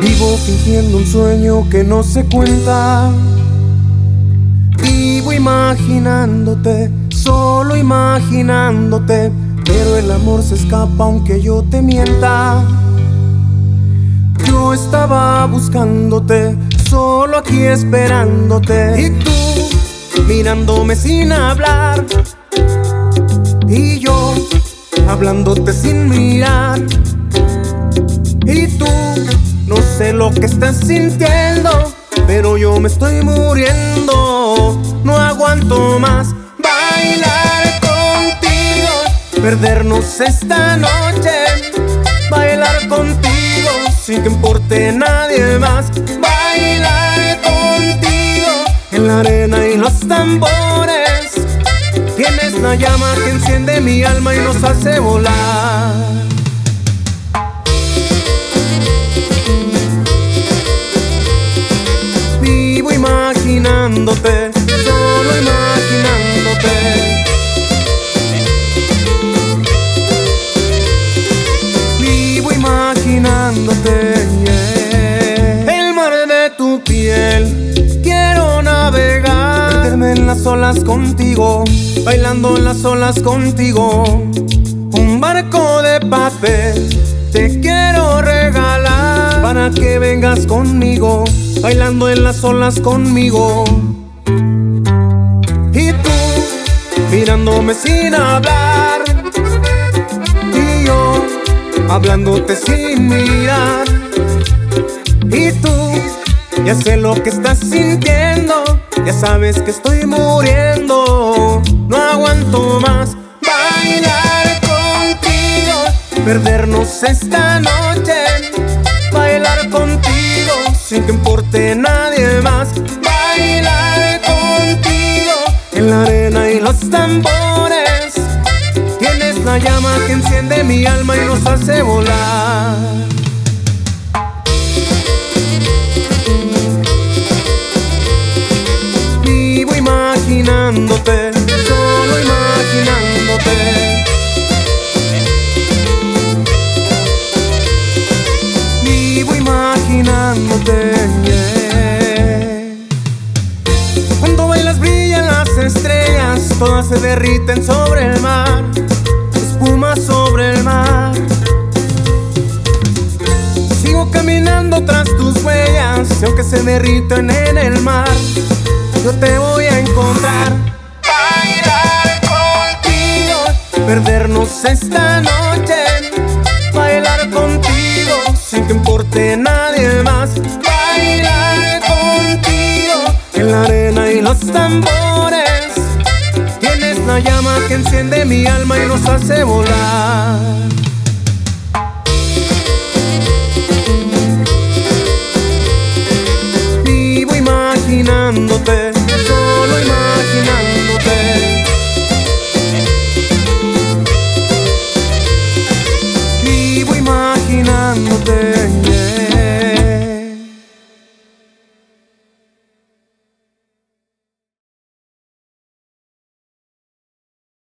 Vivo fingiendo un sueño que no se cuenta. Vivo imaginándote, solo imaginándote. Pero el amor se escapa aunque yo te mienta. Yo estaba buscándote, solo aquí esperándote. Y tú mirándome sin hablar. Y yo hablándote sin mirar. Que estás sintiendo, pero yo me estoy muriendo. No aguanto más bailar contigo, perdernos esta noche. Bailar contigo sin que importe nadie más. Bailar contigo en la arena y los tambores. Tienes la llama que enciende mi alma y nos hace volar. Las olas contigo, bailando en las olas contigo. Un barco de papel te quiero regalar para que vengas conmigo, bailando en las olas conmigo. Y tú mirándome sin hablar, y yo hablándote sin mirar. Y tú ya sé lo que estás sintiendo, ya sabes que estoy muriendo, no aguanto más bailar contigo, perdernos esta noche, bailar contigo sin que importe nadie más, bailar contigo en la arena y los tambores. Tienes la llama que enciende mi alma y nos hace volar. Cuando bailas brillan las estrellas, todas se derriten sobre el mar, espuma sobre el mar. Sigo caminando tras tus huellas, y aunque se derriten en el mar, yo te voy a encontrar. Bailar contigo, perdernos esta noche. Bailar contigo, sin que importe más. Bailar contigo, en la arena y los tambores. Tienes la llama que enciende mi alma y nos hace volar. Vivo imaginándote,